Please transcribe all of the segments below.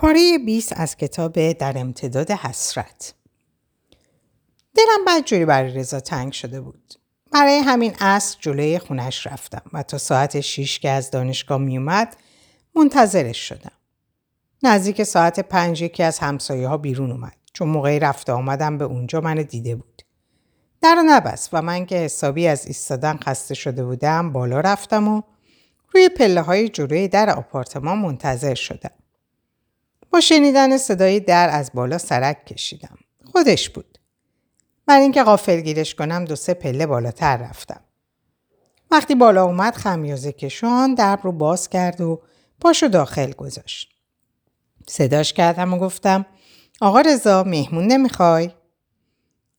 پاره 20 از کتاب در امتداد حسرت دلم بدجوری برای رضا تنگ شده بود. برای همین عصر جلوی خونش رفتم و تا ساعت 6 که از دانشگاه میومد منتظرش شدم. نزدیک ساعت پنج یکی از همسایه ها بیرون اومد چون موقعی رفته آمدم به اونجا منو دیده بود. در نبست و من که حسابی از ایستادن خسته شده بودم بالا رفتم و روی پله های جلوی در آپارتمان منتظر شدم. با شنیدن صدای در از بالا سرک کشیدم. خودش بود. برای اینکه غافل گیرش کنم دو سه پله بالاتر رفتم. وقتی بالا اومد خمیازه کشان درب رو باز کرد و پاشو داخل گذاشت. صداش کردم و گفتم آقا رضا مهمون نمی‌خوای؟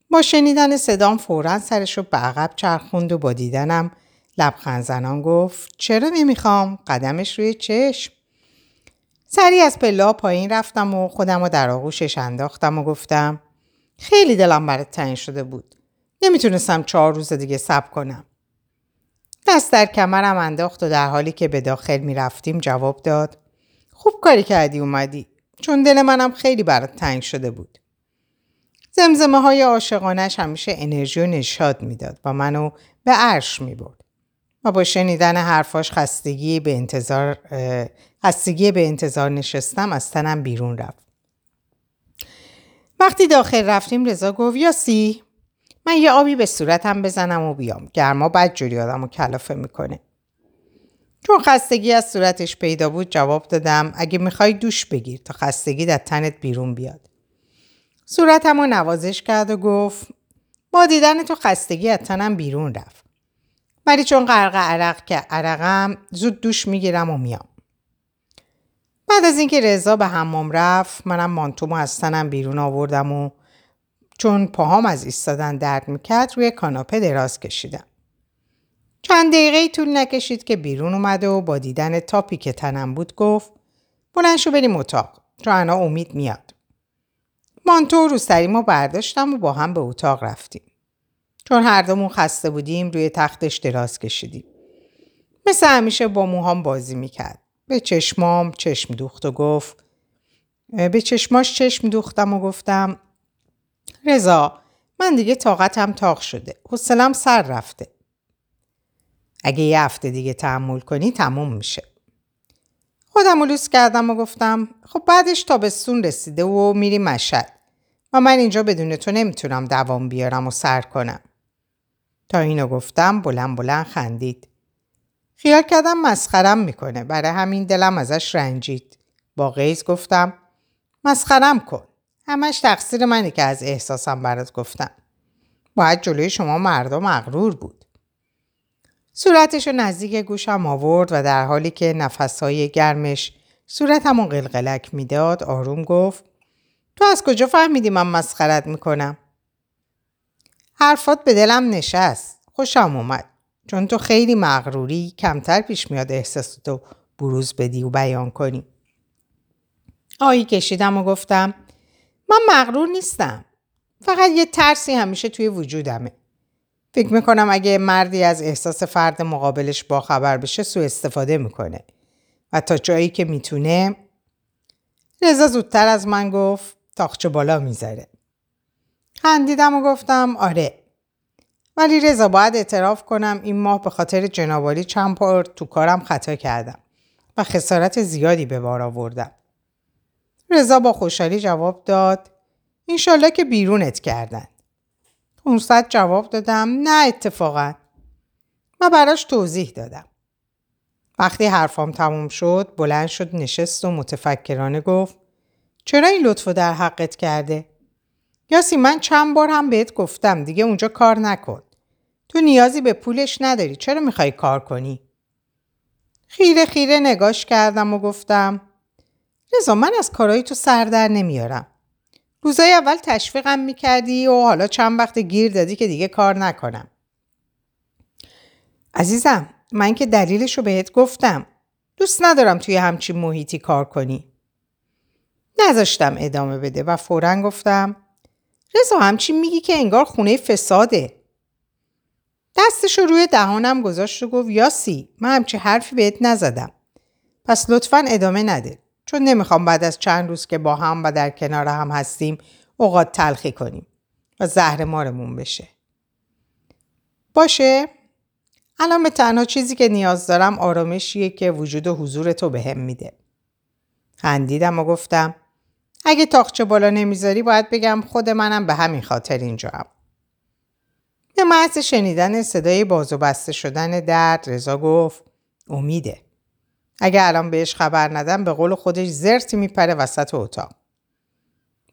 با شنیدن صدام فورا سرش رو به عقب چرخوند و با دیدنم لبخند زنان گفت چرا نمی‌خوام؟ قدمش روی چشم. سری از پلا پایین رفتم و خودم رو در آغوشش انداختم و گفتم خیلی دلم برات تنگ شده بود. نمی‌تونستم چهار روز دیگه صبر کنم. دست در کمرم انداخت و در حالی که به داخل می‌رفتیم جواب داد خوب کاری کردی اومدی چون دل منم خیلی برات تنگ شده بود. زمزمه های عاشقانش همیشه انرژی و نشاد می‌داد و منو به عرش می برد. و با شنیدن حرفاش خستگی به انتظار خستگی به انتظار نشستم از تنم بیرون رفت. وقتی داخل رفتیم رضا گفت یاسی من یه آبی به صورتم بزنم و بیام. گرما بد جوری آدم و کلافه می‌کنه. چون خستگی از صورتش پیدا بود جواب دادم اگه می‌خوای دوش بگیر تا خستگی در تنت بیرون بیاد. صورتم رو نوازش کرد و گفت با دیدن تو خستگی از تنم بیرون رفت. ولی چون غرق عرق که عرقم زود دوش می‌گیرم و میام بعد از اینکه رضا به حمام رفت منم مانتومو از تنم بیرون آوردم و چون پاهام از ایستادن درد می‌کرد روی کاناپه دراز کشیدم. چند دقیقه طول نکشید که بیرون اومده و با دیدن تاپی که تنم بود گفت بلند شو بریم اتاق چون انا امید میاد. مانتو رو سریمو برداشتم و با هم به اتاق رفتیم. چون هر دومون خسته بودیم روی تختش دراز کشیدیم. مثل همیشه با موهام بازی می‌کرد. به چشمام چشم دوخت و گفت به چشماش چشم دوختم و گفتم رضا من دیگه طاقتم تاق شده. حوصلم سر رفته. اگه یه هفته دیگه تحمل کنی تموم میشه. خودم لوس کردم و گفتم خب بعدش تابستون رسیده و میری مشهد. و من اینجا بدون تو نمی‌تونم دوام بیارم و سر کنم. تا اینو گفتم بلند بلند خندید. خیال کردم مسخرم می‌کنه. برای همین دلم ازش رنجید. با قیز گفتم مسخرم کن. همش تقصیر منی که از احساسم برات گفتم. باید جلوی شما مردم مغرور بود. صورتش رو نزدیک گوشم آورد و در حالی که نفسهای گرمش صورتمو قلقلک می‌داد آروم گفت تو از کجا فهمیدی من مسخرت می‌کنم؟ حرفات به دلم نشست. خوشم اومد. چون تو خیلی مغروری کمتر پیش میاد احساساتو بروز بدی و بیان کنی. آیی کشیدم و گفتم من مغرور نیستم. فقط یه ترسی همیشه توی وجودمه. فکر می‌کنم اگه مردی از احساس فرد مقابلش باخبر بشه سو استفاده می‌کنه. و تا جایی که می‌تونه رضا زودتر از من گفت تاخچه بالا می‌ذاره. خندیدم و گفتم آره ولی رضا باید اعتراف کنم این ماه به خاطر جنابالی چند بار تو کارم خطا کردم و خسارت زیادی به بار آوردم. رضا با خوشحالی جواب داد اینشالله که بیرونت کردن. اونصد جواب دادم نه اتفاقا. و براش توضیح دادم. وقتی حرفام تموم شد بلند شد نشست و متفکرانه گفت چرا این لطفو در حقت کرده؟ یاسی من چند بار هم بهت گفتم دیگه اونجا کار نکن. تو نیازی به پولش نداری. چرا می‌خوای کار کنی؟ خیره خیره نگاش کردم و گفتم رضا من از کارهای تو سر در نمیارم. روزای اول تشویقم می‌کردی و حالا چند وقت گیر دادی که دیگه کار نکنم. عزیزم من که دلیلش رو بهت گفتم. دوست ندارم توی همچین محیطی کار کنی. نذاشتم ادامه بده و فورا گفتم رضا همچین میگی که انگار خونه فساده. دستش رو روی دهانم گذاشت و گفت یاسی من همچی حرفی بهت نزدم. پس لطفا ادامه نده. چون نمی‌خوام بعد از چند روز که با هم و در کنار هم هستیم اوقات تلخی کنیم و زهر مارمون بشه. باشه؟ الان به تنها چیزی که نیاز دارم آرامشیه که وجود و حضور تو به هم میده. خندیدم و گفتم اگه تاخچه بالا نمی‌ذاری باید بگم خود منم به همین خاطر اینجا هم. به محض شنیدن صدای باز و بسته شدن درد رضا گفت امیده. اگه الان بهش خبر ندم به قول خودش زرتی میپره وسط اتاق.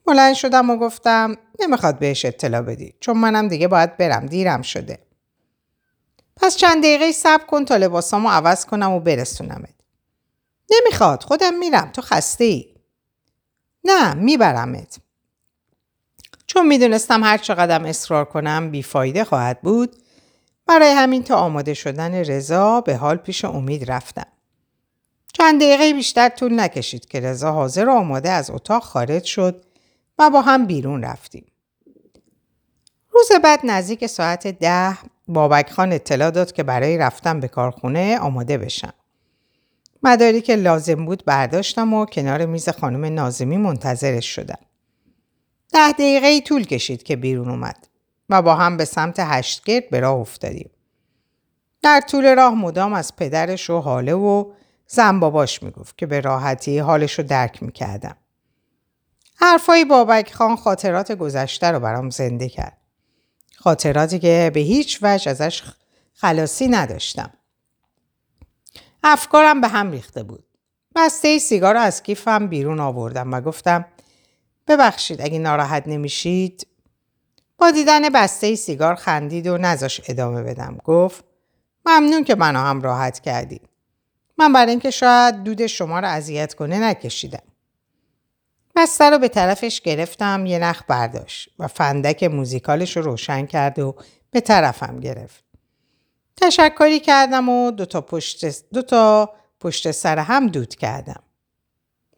بلند شدم و گفتم نمی‌خواد بهش اطلاع بدی چون منم دیگه باید برم دیرم شده. پس چند دقیقه صبر کن تا لباسامو عوض کنم و برسونمت. نمی‌خواد خودم میرم تو خسته ای. نه میبرمت. چون می‌دونستم هر چقدر اصرار کنم بیفایده خواهد بود برای همین تا آماده شدن رضا به حال پیش امید رفتم. چند دقیقه بیشتر طول نکشید که رضا حاضر و آماده از اتاق خارج شد و با هم بیرون رفتیم. روز بعد نزدیک ساعت ده بابک خان اطلاع داد که برای رفتن به کارخونه آماده بشم. مداری که لازم بود برداشتم و کنار میز خانم نازمی منتظرش شدم. ده دقیقه طول کشید که بیرون اومد و با هم به سمت هشتگرد به راه افتادیم. در طول راه مدام از پدرش و حاله و زن باباش می‌گفت که به راحتی حالش رو درک می‌کردم. حرفای بابک خان خاطرات گذشته رو برام زنده کرد. خاطراتی که به هیچ وجه ازش خلاصی نداشتم. افکارم به هم ریخته بود. بسته سیگار رو از کیفم بیرون آوردم و گفتم ببخشید اگه ناراحت نمیشید. با دیدن بسته سیگار خندید و نزاش ادامه بدم. گفت ممنون که منو هم راحت کردید. من برای اینکه شاید دود شما رو اذیت کنه نکشیدم. بسته رو به طرفش گرفتم یه نخ برداشت و فندک موزیکالش رو روشن کرد و به طرفم گرفت. تشکری کردم و دو تا پشت, دو تا پشت سر هم دود کردم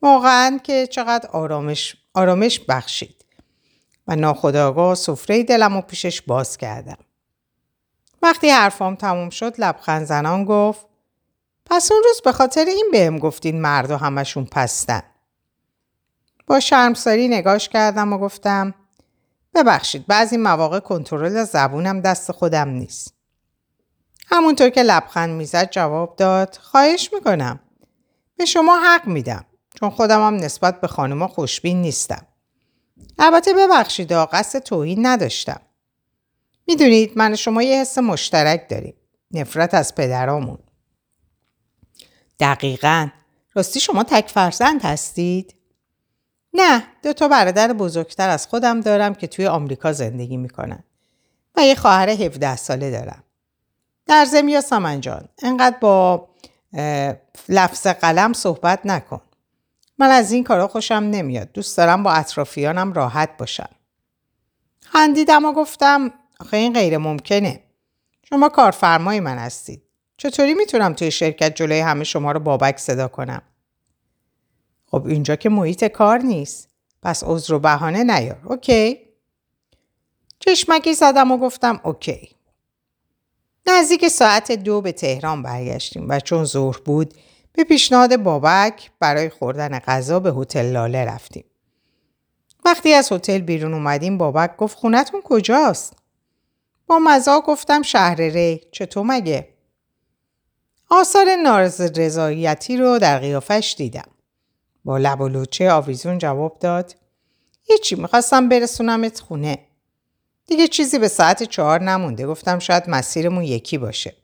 واقعا که چقدر آرامش, آرامش بخشید و ناخداگاه سفره دلم و پیشش باز کردم. وقتی حرفام تموم شد لبخند زنان گفت پس اون روز به خاطر این بهم گفتین مرد و همشون پستن. با شرمساری نگاش کردم و گفتم ببخشید بعضی مواقع کنترل زبونم دست خودم نیست. همونطور که لبخند می‌زد جواب داد خواهش می‌کنم. به شما حق میدم. چون خودم هم نسبت به خانوما خوشبین نیستم. البته ببخشید قصد توهین نداشتم. می‌دونید من شما یه حس مشترک داریم. نفرت از پدرامون. دقیقا. راستی شما تک فرزند هستید؟ نه دو تا برادر بزرگتر از خودم دارم که توی آمریکا زندگی می‌کنن و یه خواهر 17 ساله دارم. در زمیا سامن جان انقدر با لفظ قلم صحبت نکن. من از این کارا خوشم نمیاد. دوست دارم با اطرافیانم راحت باشم. خندیدم و گفتم آخه این غیر ممکنه. شما کارفرمای من هستید. چطوری می‌تونم توی شرکت جلوی همه شما رو بابک صدا کنم؟ خب اینجا که محیط کار نیست. پس عذر و بهانه نیار. اوکی؟ چشمکی زدم و گفتم اوکی. نزدیک ساعت دو به تهران برگشتیم و چون ظهر بود به پیشنهاد بابک برای خوردن غذا به هتل لاله رفتیم. وقتی از هتل بیرون اومدیم بابک گفت خونتون کجاست؟ با مزاح گفتم شهر ری چطور مگه؟ آثار نارضایتی رو در قیافش دیدم. با لب و لوچه آویزون جواب داد هیچی می‌خواستم برسونمت خونه. دیگه چیزی به ساعت چهار نمونده گفتم شاید مسیرمون یکی باشه.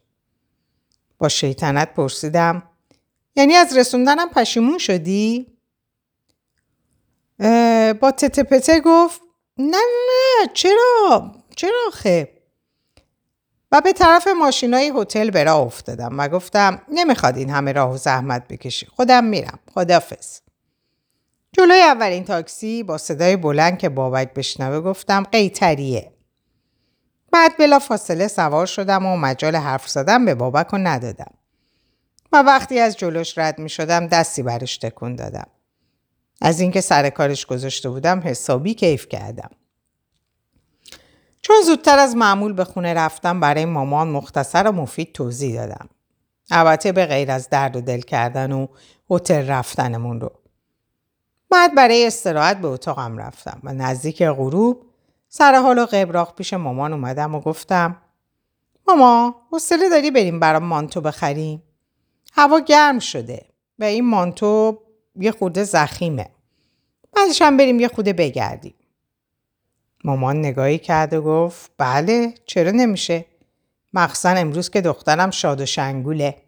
با شیطنت پرسیدم یعنی از رسوندنم پشیمون شدی؟ با تته پته گفت نه نه چرا؟ چرا آخه؟ و به طرف ماشینای هتل به راه افتادم و گفتم نمی‌خواد این همه راه و زحمت بکشی خودم میرم خدافز جلوی اولین تاکسی با صدای بلند که بابک بشنوه گفتم قیتریه بعد بلا فاصله سوار شدم و مجال حرف زدم به بابک رو ندادم و وقتی از جلوش رد می شدم دستی برش تکون دادم. از اینکه سر کارش گذاشته بودم حسابی کیف کردم. چون زودتر از معمول به خونه رفتم برای مامان مختصر و مفید توضیح دادم. البته به غیر از درد و دل کردن و هتل رفتنمون رو. بعد برای استراحت به اتاقم رفتم و نزدیک غروب سر حال و قبراق پیش مامان اومدم و گفتم ماما حوصله داری بریم برام مانتو بخریم؟ هوا گرم شده و این مانتو یه خورده زخیمه. بعدش هم بریم یه خورده بگردیم. مامان نگاهی کرد و گفت بله چرا نمیشه؟ مخصوصا امروز که دخترم شاد و شنگوله.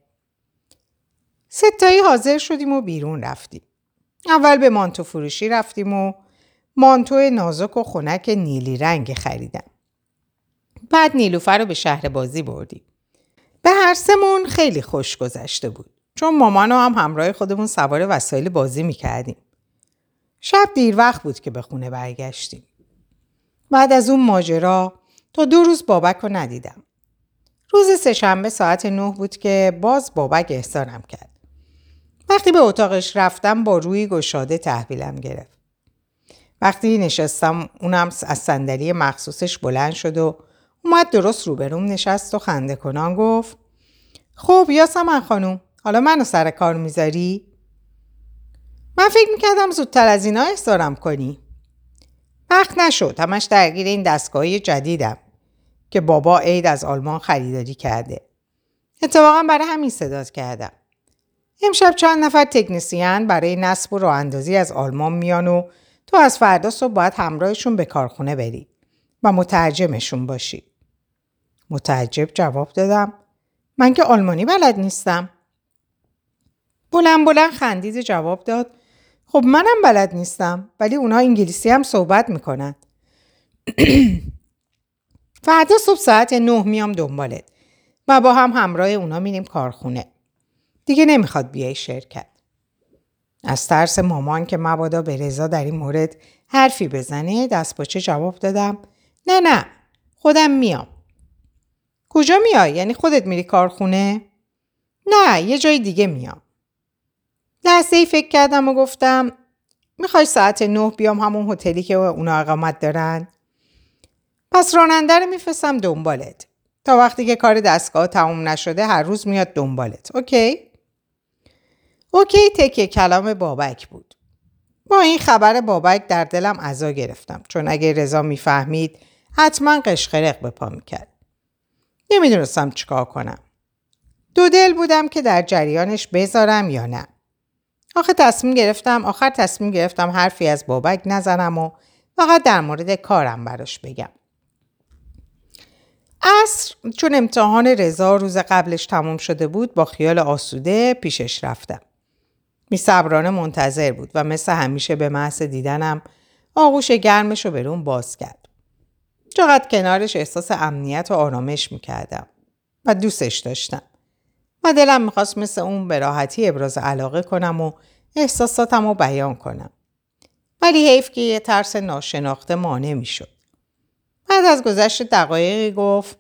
ستایی حاضر شدیم و بیرون رفتیم. اول به مانتو فروشی رفتیم و مانتو نازک و خنک نیلی رنگ خریدم بعد نیلوفر رو به شهر بازی بردیم. به هر سمون خیلی خوش گذشته بود. چون مامان هم همراه خودمون سوار وسایل بازی می‌کردیم. شب دیر وقت بود که به خونه برگشتیم. بعد از اون ماجرا تا دو روز بابک رو ندیدم. روز سهشنبه ساعت نه بود که باز بابک احسانم کرد. وقتی به اتاقش رفتم با روی گشاده تحویلم گرفت. وقتی نشستم اونم از صندلی مخصوصش بلند شد و اومد درست روبروم نشست و خنده کنان گفت خب یاسمن خانوم حالا منو سر کار می‌ذاری؟ من فکر می‌کردم زودتر از اینا احضارم کنی. وقت نشد همش درگیر این دستگاهی جدیدم که بابا عید از آلمان خریداری کرده. اتفاقا برای همین صدات کردم. امشب چند نفر تکنسیان برای نصب و راه اندازی از آلمان میان و تو از فردا صبح باید همراهشون به کارخونه بری و مترجمشون باشی. متعجب جواب دادم من که آلمانی بلد نیستم. بلند بلند خندید جواب داد خب منم بلد نیستم ولی اونا انگلیسی هم صحبت می‌کنن. فردا صبح ساعت نه میام دنبالت و با هم همراه اونا میریم کارخونه. دیگه نمی‌خواد بیای شرکت. از ترس مامان که مبادا به رضا در این مورد حرفی بزنه دست باچه جواب دادم نه نه خودم میام. کجا میای؟ یعنی خودت میری کارخونه؟ نه یه جای دیگه میام. لحظه ای فکر کردم و گفتم می‌خوای ساعت نه بیام همون هتلی که اونا اقامت دارن؟ پس راننده رو میفرستم دنبالت. تا وقتی که کار دستگاه تموم نشده هر روز میاد دنبالت. اوکی؟ اوکی تکه کلام بابک بود. با این خبر بابک در دلم عزا گرفتم چون اگه رضا می‌فهمید حتما قشقرق به پا می‌کرد. نمی‌دونستم چیکار کنم. دو دل بودم که در جریانش بذارم یا نه. آخه تصمیم گرفتم آخر تصمیم گرفتم حرفی از بابک نزنم و فقط در مورد کارم براش بگم. اصر چون امتحان رضا روز قبلش تموم شده بود با خیال آسوده پیشش رفتم. می صبرانه منتظر بود و مثل همیشه به محض دیدنم آغوش گرمش رو برون باز کرد. چقدر کنارش احساس امنیت و آرامش می کردم و دوستش داشتم. و دلم می‌خواست مثل اون به راحتی ابراز علاقه کنم و احساساتم رو بیان کنم. ولی حیف که یه ترس ناشناخته مانع می‌شد. بعد از گذشت دقایقی گفت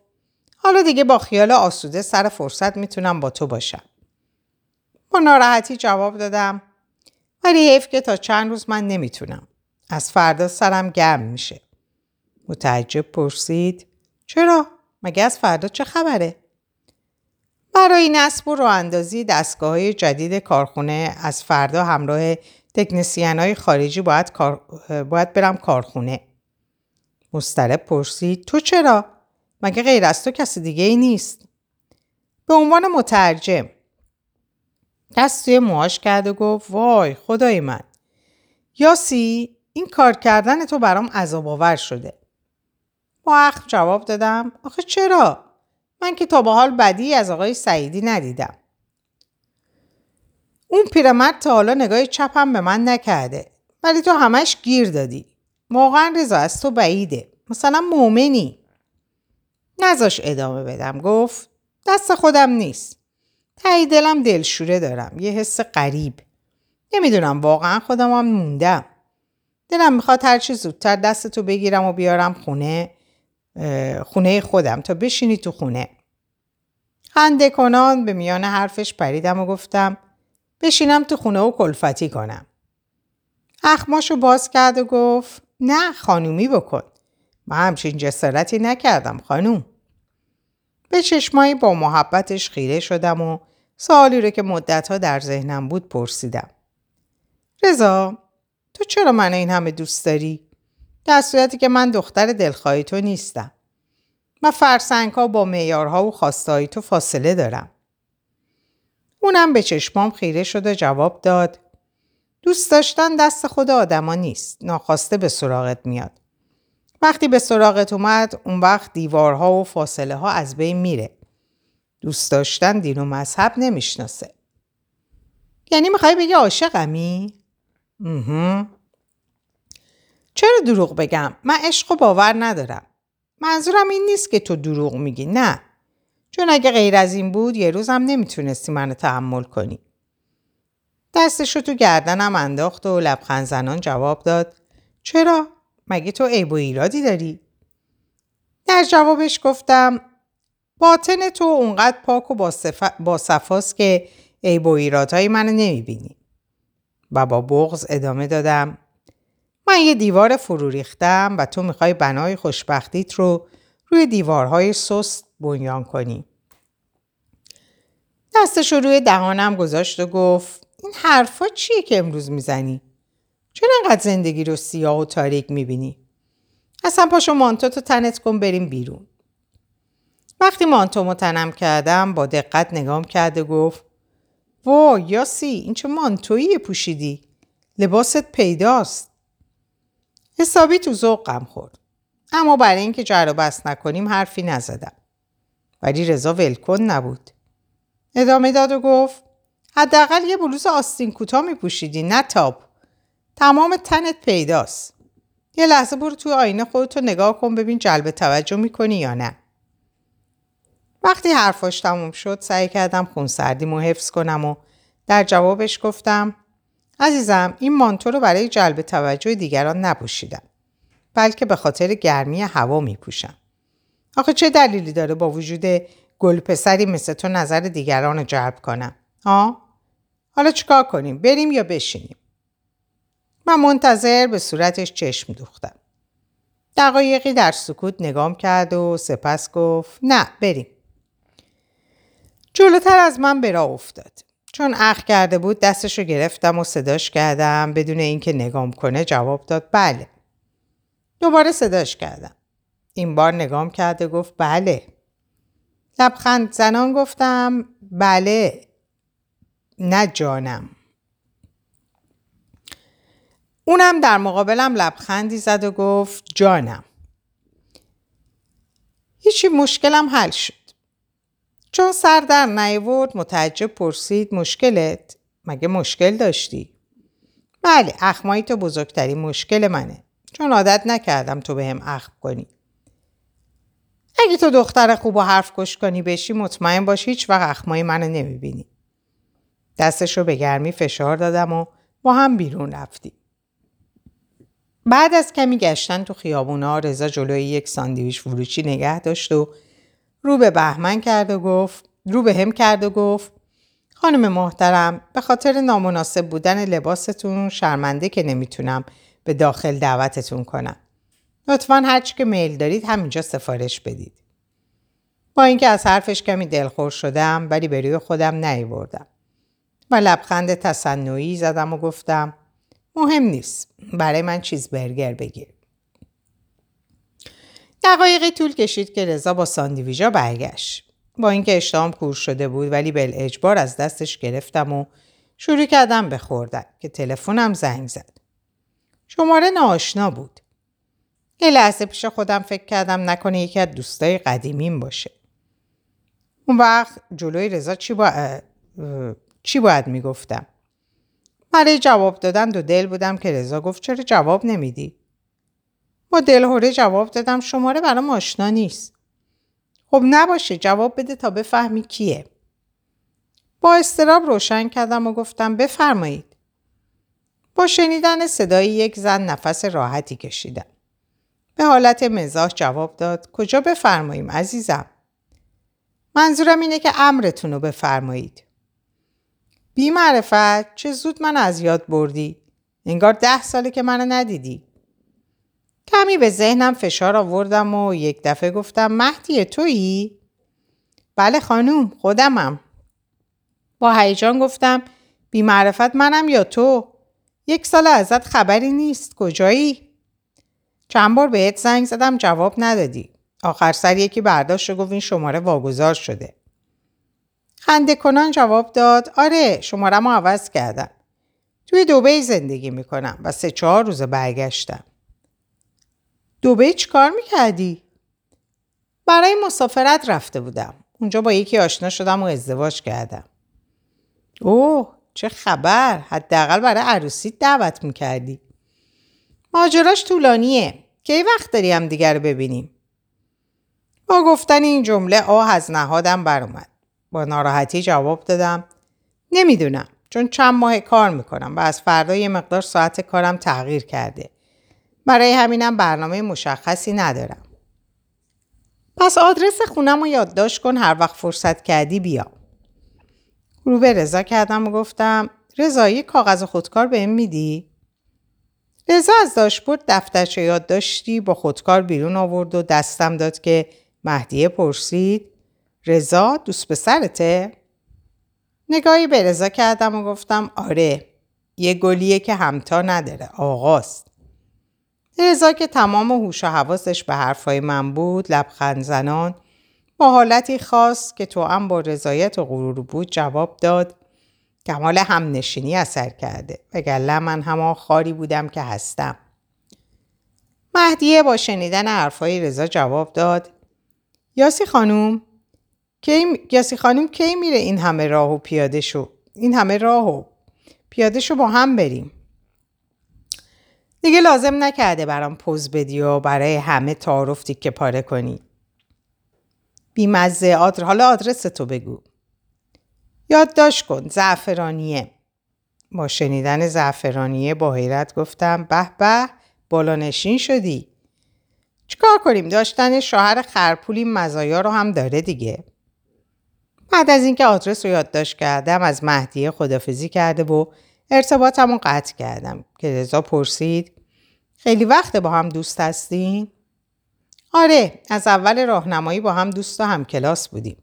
حالا دیگه با خیال آسوده سر فرصت می‌تونم با تو باشم. با ناراحتی جواب دادم ولی حیف که تا چند روز من نمی‌تونم. از فردا سرم گرم میشه. متعجب پرسید چرا؟ مگه از فردا چه خبره؟ برای نصب و راه اندازی دستگاه های جدید کارخونه از فردا همراه تکنسیان های خارجی باید, باید برم کارخونه. مسترب پرسید تو چرا؟ مگه غیر از تو کسی دیگه ای نیست؟ به عنوان مترجم دست توی موهاش کرد و گفت وای خدای من. یاسی این کار کردن تو برام عذاب آور شده. با جواب دادم آخه چرا؟ من که تا به حال بدی از آقای سعیدی ندیدم. اون پیرمرد تا حالا نگاه چپم به من نکرده ولی تو همش گیر دادی. واقعا رضا از تو بعیده. مثلا مؤمنی. نزاش ادامه بدم گفت دست خودم نیست. تایی دلم دلشوره دارم. یه حس غریب. نمی‌دونم واقعا خودم هم موندم. دلم می‌خواد هرچی زودتر دستتو بگیرم و بیارم خونه خونه خودم تا بشینی تو خونه. خنده کنان به میان حرفش پریدم و گفتم بشینم تو خونه و کلفتی کنم. اخماشو باز کرد و گفت نه خانومی بکن. من همچین جسارتی نکردم خانوم. به چشمایی با محبتش خیره شدم و سوالی رو که مدتها در ذهنم بود پرسیدم. رضا تو چرا من این همه دوست داری؟ در صورتی که من دختر دلخواهی تو نیستم. من فرسنگ ها با میارها و خواستایی تو فاصله دارم. اونم به چشمام خیره شد و جواب داد دوست داشتن دست خود آدما نیست. ناخواسته به سراغت میاد. وقتی به سراغت اومد اون وقت دیوارها و فاصله ها از بین میره. دوست داشتن دین و مذهب نمی‌شناسه. یعنی می‌خوای بگی عاشقمی؟ چرا دروغ بگم؟ من عشق و باور ندارم. منظورم این نیست که تو دروغ میگی. نه. چون اگه غیر از این بود یه روز هم نمی‌تونستی منو تحمل کنی. دستشو تو گردنم انداخت و لبخند زنان جواب داد چرا؟ مگه تو عیب و ایرادی داری؟ در جوابش گفتم باطن تو اونقدر پاک و با, صفاست که عیب و ایرادهای منو نمی‌بینی. و با بغز ادامه دادم من یه دیوار فرو ریختم و تو می‌خوای بنای خوشبختیت رو روی دیوارهای سست بنیان کنی. دستش رو روی دهانم گذاشت و گفت این حرفا چیه که امروز می‌زنی؟ چرا انقدر زندگی رو سیاه و تاریک می‌بینی؟ اصلا پاشو مانتو تو تنت کن بریم بیرون. وقتی مانتو تنم کردم با دقت نگام کرده گفت وا یاسی این چه مانتویی پوشیدی؟ لباست پیداست. حسابی تو ذوقم خورد. اما برای اینکه جر و بست نکنیم حرفی نزدم. ولی رضا ولکن نبود. ادامه داد و گفت حداقل یه بلوز آستین کوتاه می پوشیدی نه تاب. تمام تنت پیداست. یه لحظه برو توی آینه خودتو نگاه کن ببین جلب توجه می‌کنی یا نه. وقتی حرفاش تموم شد سعی کردم خونسردیمو حفظ کنم و در جوابش گفتم عزیزم این مانتو رو برای جلب توجه دیگران نپوشیدم بلکه به خاطر گرمی هوا میپوشم. آخه چه دلیلی داره با وجود گل پسری مثل تو نظر دیگران رو جلب کنم؟ ها حالا چیکار کنیم؟ بریم یا بشینیم؟ من منتظر به صورتش چشم دوختم. دقایقی در سکوت نگام کرد و سپس گفت نه بریم. جلوتر از من برا افتاد. چون اخ کرده بود دستشو گرفتم و صداش کردم. بدون اینکه نگام کنه جواب داد بله. دوباره صداش کردم. این بار نگام کرده گفت بله. لبخند زنان گفتم بله. نه جانم. اونم در مقابلم لبخندی زد و گفت جانم. هیچی مشکلم حل شد. چون سر در نیورد متعجب پرسید مشکلت؟ مگه مشکل داشتی؟ بله اخمایی تو بزرگترین مشکل منه چون عادت نکردم تو به هم اخم کنی اگه تو دختر خوب و حرف کش کنی بشی مطمئن باش هیچ وقت اخمای منو نمی‌بینی دستش رو به گرمی فشار دادم و با هم بیرون رفتیم بعد از کمی گشتن تو خیابونا رضا جلوی یک ساندویچ فروشی نگه داشت و رو به بهمن کرد و گفت رو به هم کرد و گفت خانم محترم به خاطر نامناسب بودن لباستون شرمنده که نمی‌تونم به داخل دعوتتون کنم. لطفا هرچی که میل دارید همینجا سفارش بدید. با اینکه از حرفش کمی دلخور شدم ولی به روی خودم نیوردم. و لبخند تصنعی زدم و گفتم مهم نیست. برای من چیز برگر بگیر. دقایقی طول کشید که رضا با ساندیویژا برگشت. با اینکه اشتهام کور شده بود ولی بل اجبار از دستش گرفتم و شروع کردم به خوردن که تلفنم زنگ زد. شماره ناآشنا بود. یه لحظه پیش خودم فکر کردم نکنه یکی از دوستای قدیمیم باشه. اون وقت جلوی رضا چی, با... چی باید می‌گفتم؟ برای جواب دادن دو دل بودم که رضا گفت چرا جواب نمیدی؟ با دلهوره جواب دادم شماره برام آشنا نیست. خب نباشه جواب بده تا بفهمی کیه. با استراب روشن کردم و گفتم بفرمایید. با شنیدن صدای یک زن نفس راحتی کشیدم. به حالت مزاح جواب داد کجا بفرماییم عزیزم؟ منظورم اینه که امرتون رو بفرمایید. بی معرفت چه زود من از یاد بردی؟ انگار ده ساله که منو ندیدی. کمی به ذهنم فشار آوردم و یک دفعه گفتم مهدی تویی؟ بله خانوم خودمم. با هیجان گفتم بی معرفت منم یا تو؟ یک سال ازت خبری نیست کجایی؟ چند بار بهت زنگ زدم جواب ندادی. آخر سر یکی برداشت و گفت این شماره واگذار شده. خنده کنان جواب داد آره شماره ما عوض کردم. توی دوبه زندگی می‌کنم و سه چهار روز برگشتم. دوبه چی کار می‌کردی؟ برای مسافرت رفته بودم. اونجا با یکی آشنا شدم و ازدواج کردم. اوه چه خبر حداقل برای عروسی دعوت می‌کردی ماجراش طولانیه کی وقت داری هم دیگر رو ببینیم با گفتن این جمله آه از نهادم اومد. با ناراحتی جواب دادم نمی‌دونم چون چند ماه کار می‌کنم و از فردا یه مقدار ساعت کارم تغییر کرده برای همینم برنامه مشخصی ندارم پس آدرس خونم رو یادداشت کن هر وقت فرصت کردی بیا رو به رضا کردم و گفتم رضا یه کاغذ خودکار بهم میدی؟ رضا از داشبورد دفترچه یاد داشتی با خودکار بیرون آورد و دستم داد که مهدیه پرسید رضا دوست پسرته؟ نگاهی به رضا کردم و گفتم آره یه گلیه که همتا نداره آقاست رضا که تمام هوش و حواسش به حرفای من بود لبخند زنان با حالتی خاص که تو هم با رضایت و غرور بود جواب داد کمال هم نشینی اثر کرده وگرنه من همان خاری بودم که هستم. مهدیه با شنیدن حرفای رضا جواب داد یاسی خانوم کی یاسی خانوم کی میره این همه راه و پیاده شو این همه راه و پیاده شو با هم بریم. دیگه لازم نکرده برام پوز بدی و برای همه تعارف که پاره کنی. بیمزه آدر... حالا آدرس تو بگو. یادداشت کن زعفرانیه. با شنیدن زعفرانیه با حیرت گفتم به به بالانشین شدی. چیکار کنیم؟ داشتن شوهر خرپولی مزایا رو هم داره دیگه. بعد از اینکه آدرس رو یادداشت کردم از مهدیه خدافزی کرده و ارتباطم رو قطع کردم. که رضا پرسید خیلی وقت با هم دوست هستین؟ آره از اول راهنمایی با هم دوست و هم کلاس بودیم.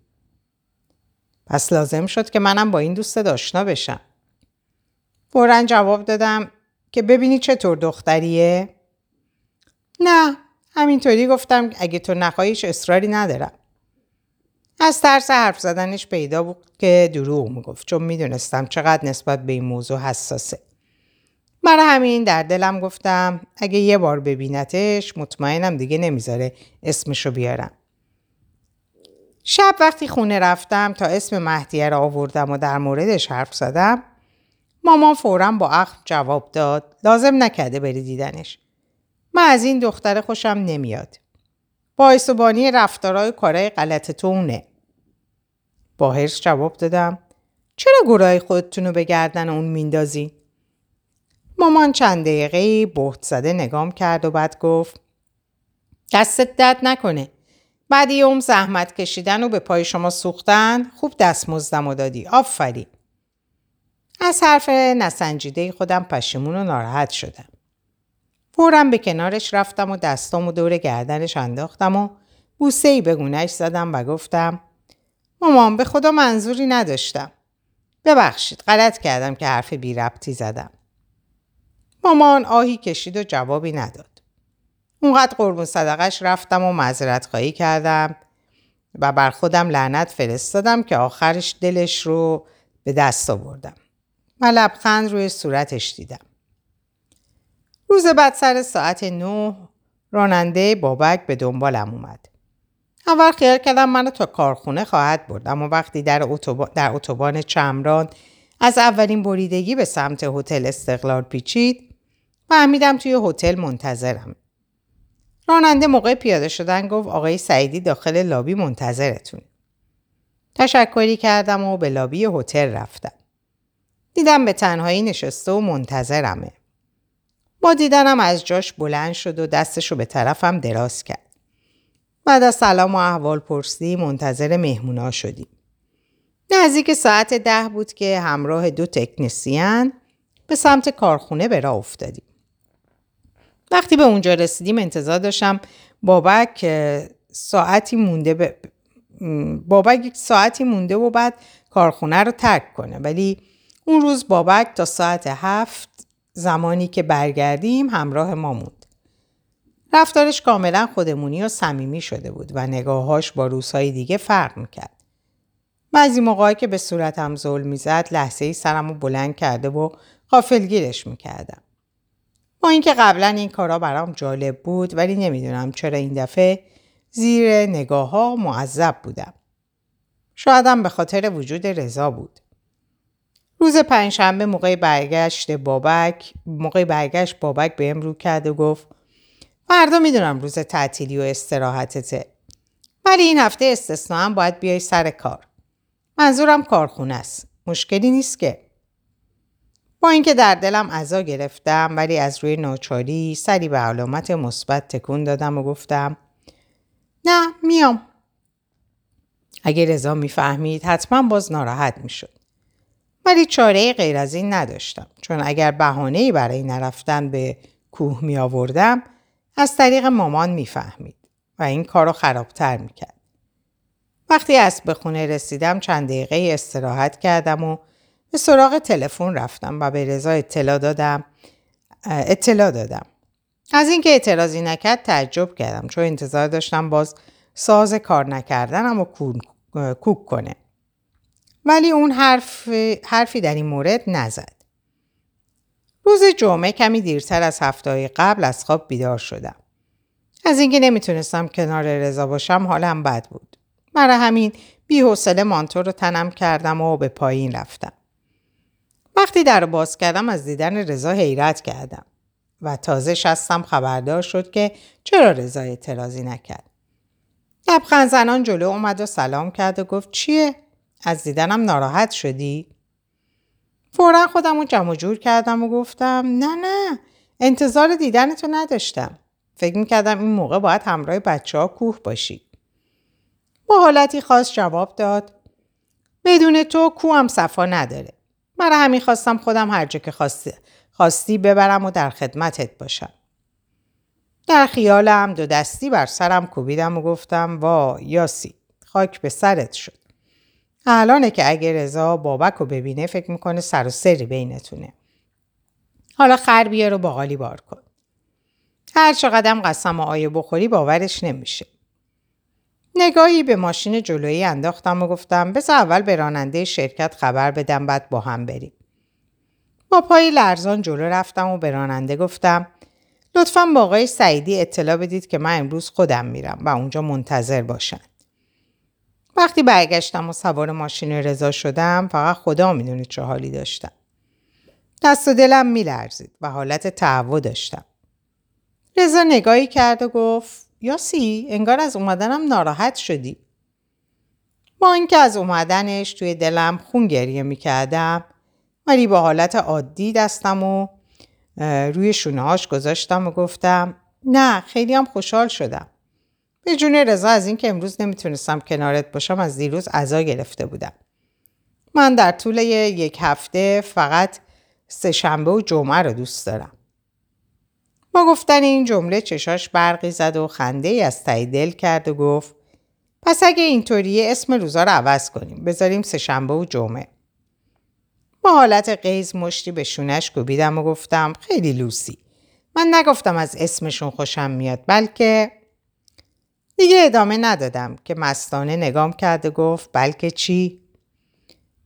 پس لازم شد که منم با این دوست آشنا بشم. فورا جواب دادم که ببینی چطور دختریه؟ نه همینطوری گفتم اگه تو نخواهیش اصراری ندارم. از ترس حرف زدنش پیدا بود که دروغ می‌گفت چون می‌دونستم چقدر نسبت به این موضوع حساسه. برای همین در دلم گفتم اگه یه بار ببینتش مطمئنم دیگه نمی‌ذاره اسمشو بیارم. شب وقتی خونه رفتم تا اسم مهدیه را آوردم و در موردش حرف زدم مامان فورا با اخم جواب داد لازم نکرده بری دیدنش. من از این دختر خوشم نمیاد. باعث و بانی رفتارهای کارهای غلط تو اونه. با هرس جواب دادم چرا گرای خودتونو به گردن اون میندازین؟ مامان چند دقیقه بهت زده نگام کرد و بعد گفت دستت درد نکنه. بعد یه زحمت کشیدن و به پای شما سوختن خوب دستمزدم و دادی. آفرین. از حرف نسنجیده خودم پشیمون و ناراحت شدم. فورا به کنارش رفتم و دستام و دور گردنش انداختم و بوسه ای به گونهش زدم و گفتم مامان به خدا منظوری نداشتم. ببخشید غلط کردم که حرف بی ربطی زدم. مامان آهی کشید و جوابی نداد. اونقدر قربون صدقش رفتم و معذرت خواهی کردم و بر خودم لعنت فرستادم که آخرش دلش رو به دست آوردم و لبخند روی صورتش دیدم. روز بعد سر ساعت نه راننده بابک به دنبالم اومد. اول خیال کردم منو تا کارخونه خواهد برد اما وقتی در اتوبان, در اتوبان چمران از اولین بریدگی به سمت هتل استقلال پیچید فهمیدم توی هتل منتظرم. راننده موقع پیاده شدن گفت آقای سعیدی داخل لابی منتظرتون. تشکری کردم و به لابی هتل رفتم. دیدم به تنهایی نشسته و منتظرمه. با دیدنم از جاش بلند شد و دستشو به طرفم دراز کرد. بعد از سلام و احوال پرسی منتظر مهمونا شدیم. نزدیک ساعت ده بود که همراه دو تکنسیان به سمت کارخونه به راه افتادیم. وقتی به اونجا رسیدیم انتظار داشتم بابک ساعتی مونده ب... بابک ساعتی مونده و بعد کارخونه رو ترک کنه ولی اون روز بابک تا ساعت هفت زمانی که برگردیم همراه ما موند. رفتارش کاملا خودمونی و صمیمی شده بود و نگاهاش با روزهای دیگه فرق می‌کرد. بعضی موقعی که به صورتم ظلم می‌زد لحظه ای سرم رو بلند کرده و غافلگیرش می‌کردم. اینکه قبلا این کارا برام جالب بود ولی نمی‌دونم چرا این دفعه زیر نگاه ها معذب بودم. شایدم به خاطر وجود رضا بود. روز پنجشنبه موقع برگشت بابک موقع برگشت بابک بهم رو کرد و گفت فردا می‌دونم روز تعطیلی و استراحتته ولی این هفته استثنا باید بیای سر کار منظورم کارخونه است مشکلی نیست که اینکه در دلم عزا گرفتم ولی از روی ناچاری سری به علامت مثبت تکون دادم و گفتم نه میام. اگه رضا می‌فهمید حتما باز ناراحت می‌شد. ولی چاره غیر از این نداشتم. چون اگر بهانه برای نرفتن به کوه می آوردم از طریق مامان می‌فهمید و این کار رو خرابتر می‌کرد. وقتی از به خونه رسیدم چند دقیقه استراحت کردم و به سراغ تلفن رفتم و به رضا اطلاع دادم اطلاع دادم. از اینکه اعتراضی نکرد تعجب کردم چون انتظار داشتم باز ساز کار نکردنم و کوک کنه. ولی اون حرف، حرفی در این مورد نزد. روز جمعه کمی دیرتر از هفته قبل از خواب بیدار شدم. از اینکه نمی‌تونستم کنار رضا باشم حالم بد بود. برای همین بی حوصله مانتو رو تنم کردم و به پایین رفتم. وقتی در باز کردم از دیدن رضا حیرت کردم و تازه شستم خبردار شد که چرا رضا اعتراضی نکرد. لبخند زنان جلو اومد و سلام کرد و گفت چیه؟ از دیدنم ناراحت شدی؟ فورا خودم رو جمع جور کردم و گفتم نه نه انتظار دیدنتو نداشتم. فکر می‌کردم این موقع باید همراه بچه ها کوه باشی. با حالتی خاص جواب داد بدون تو کوهم صفا نداره. برای همین خواستم خودم هر جا که خواستی, خواستی ببرم و در خدمتت باشم. در خیالم دو دستی بر سرم کوبیدم و گفتم وا یاسی خاک به سرت شد. الانه که اگه رضا بابک رو ببینه فکر می‌کنه سر و سری بینتونه. حالا خر بیار و باقالی بار کن. هر چقدر قسم آیه بخوری باورش نمیشه. نگاهی به ماشین جلویی انداختم و گفتم بذار اول به راننده شرکت خبر بدم بعد با هم بریم. با پای لرزان جلو رفتم و به راننده گفتم لطفا با آقای سعیدی اطلاع بدید که من امروز خودم میرم و اونجا منتظر باشن. وقتی برگشتم و سوار ماشین رضا شدم فقط خدا می‌دونه چه حالی داشتم. دست و دلم میلرزید و حالت تعو داشتم. رضا نگاهی کرد و گفت یاسی انگار از اومدنم ناراحت شدی. با اینکه از اومدنش توی دلم خون گریه می‌کردم ولی با حالت عادی دستم و روی شونهاش گذاشتم و گفتم نه خیلی هم خوشحال شدم. به جون رضا از اینکه امروز نمی‌تونستم کنارت باشم از دیروز عذا گرفته بودم. من در طول یک هفته فقط سه شنبه و جمعه رو دوست دارم. با گفتن این جمله چشاش برقی زد و خنده ای از تایی دل کرد و گفت پس اگه اینطوریه اسم روزا رو عوض کنیم بذاریم سهشنبه و جمعه با حالت قیز مشتی به شونش گوبیدم و گفتم خیلی لوسی من نگفتم از اسمشون خوشم میاد بلکه دیگه ادامه ندادم که مستانه نگام کرد و گفت بلکه چی؟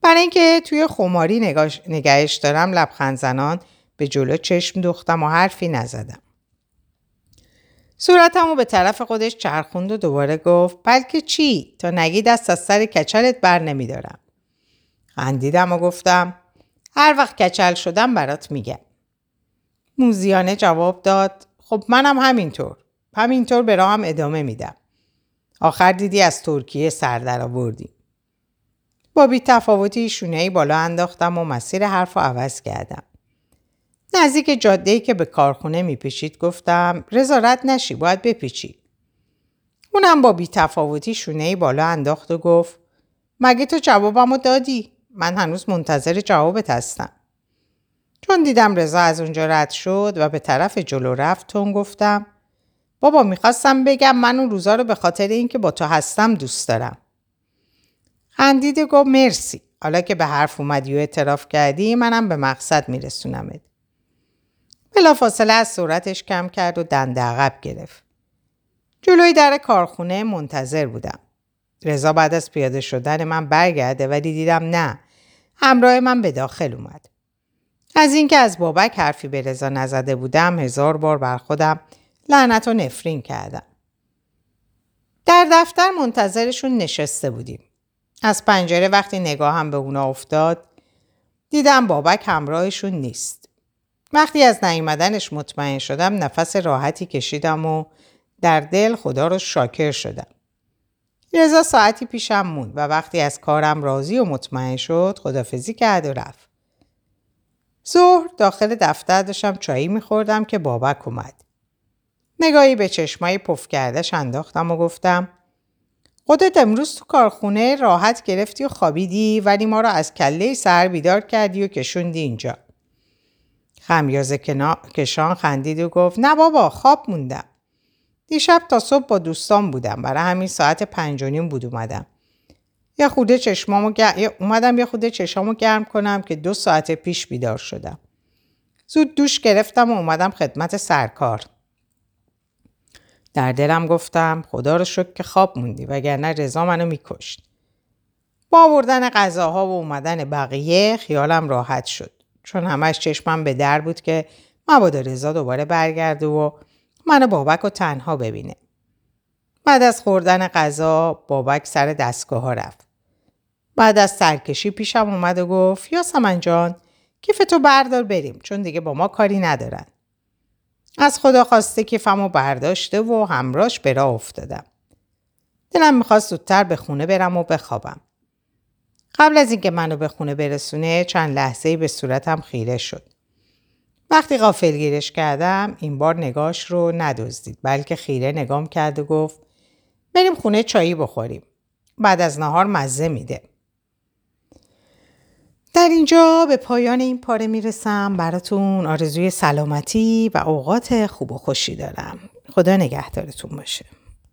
برای اینکه توی خماری نگهش دارم لبخند زنان به جلو چشم دوختم و حرفی نزدم. صورتمو به طرف خودش چرخوند و دوباره گفت بلکه چی؟ تا نگی دست از سر کچلت بر نمیدارم. خندیدم و گفتم هر وقت کچل شدم برات میگم. موزیانه جواب داد خب منم همینطور. همینطور به راهم ادامه میدم. آخر دیدی از ترکیه سر در آوردیم. با بی تفاوتی شونه بالا انداختم و مسیر حرف رو عوض کردم. نزدیک جاده که به کارخونه میپیچید گفتم رضا نشی باید بپیچی. اونم با بیتفاوتی شونه بالا انداخت و گفت مگه تو جوابمو دادی؟ من هنوز منتظر جوابت هستم. چون دیدم رضا از اونجا رد شد و به طرف جلو رفت تون گفتم بابا می‌خواستم بگم من اون روزا رو به خاطر اینکه با تو هستم دوست دارم. خندید گفت مرسی. حالا که به حرف اومدی و اعتراف کردی منم به مقصد میرسونمت. بلافاصله از صورتش کم کرد و دنده عقب گرفت. جلوی در کارخونه منتظر بودم. رضا بعد از پیاده شدن من برگرده ولی دیدم نه. همراه من به داخل اومد. از اینکه از بابک حرفی به رضا نزده بودم هزار بار بر خودم لعنت و نفرین کردم. در دفتر منتظرشون نشسته بودیم. از پنجره وقتی نگاهم به اونا افتاد دیدم بابک همراهشون نیست. وقتی از نیومدنش مطمئن شدم نفس راحتی کشیدم و در دل خدا رو شاکر شدم. رضا ساعتی پیشم موند و وقتی از کارم راضی و مطمئن شد خدافزی کرد و رفت. ظهر داخل دفتر داشتم چایی میخوردم که بابک اومد. نگاهی به چشمایی پف کردش انداختم و گفتم خودت امروز تو کارخونه راحت گرفتی و خوابیدی ولی ما را از کله سر بیدار کردی و کشوندی اینجا. خمیازه کشان خندید و گفت نه بابا خواب موندم. دیشب تا صبح با دوستان بودم برای همین ساعت پنج بود اومدم. یه خوده چشمامو گر... اومدم یه خوده چشمامو گرم کنم که دو ساعت پیش بیدار شدم. زود دوش گرفتم و اومدم خدمت سرکار. در دلم گفتم خدا رو شکر که خواب موندی وگرنه رضا منو میکشت. با آوردن غذاها و اومدن بقیه خیالم راحت شد. چون همش چشمم به در بود که مبادا رضا دوباره برگرده و منو بابک رو تنها ببینه. بعد از خوردن غذا بابک سر دستگاه ها رفت. بعد از سرکشی پیشم اومد و گفت یاسمن جان کیف تو بردار بریم چون دیگه با ما کاری ندارن. از خدا خواسته کیفمو برداشته و همراش به راه افتادم. دلم می‌خواست زودتر به خونه برم و بخوابم. قبل از اینکه منو به خونه برسونه چند لحظه به صورتم خیره شد. وقتی غافلگیرش کردم این بار نگاش رو ندزدید بلکه خیره نگام کرد و گفت بریم خونه چایی بخوریم. بعد از نهار مزه میده. در اینجا به پایان این پاره می‌رسم براتون آرزوی سلامتی و اوقات خوب و خوشی دارم. خدا نگهدارتون باشه.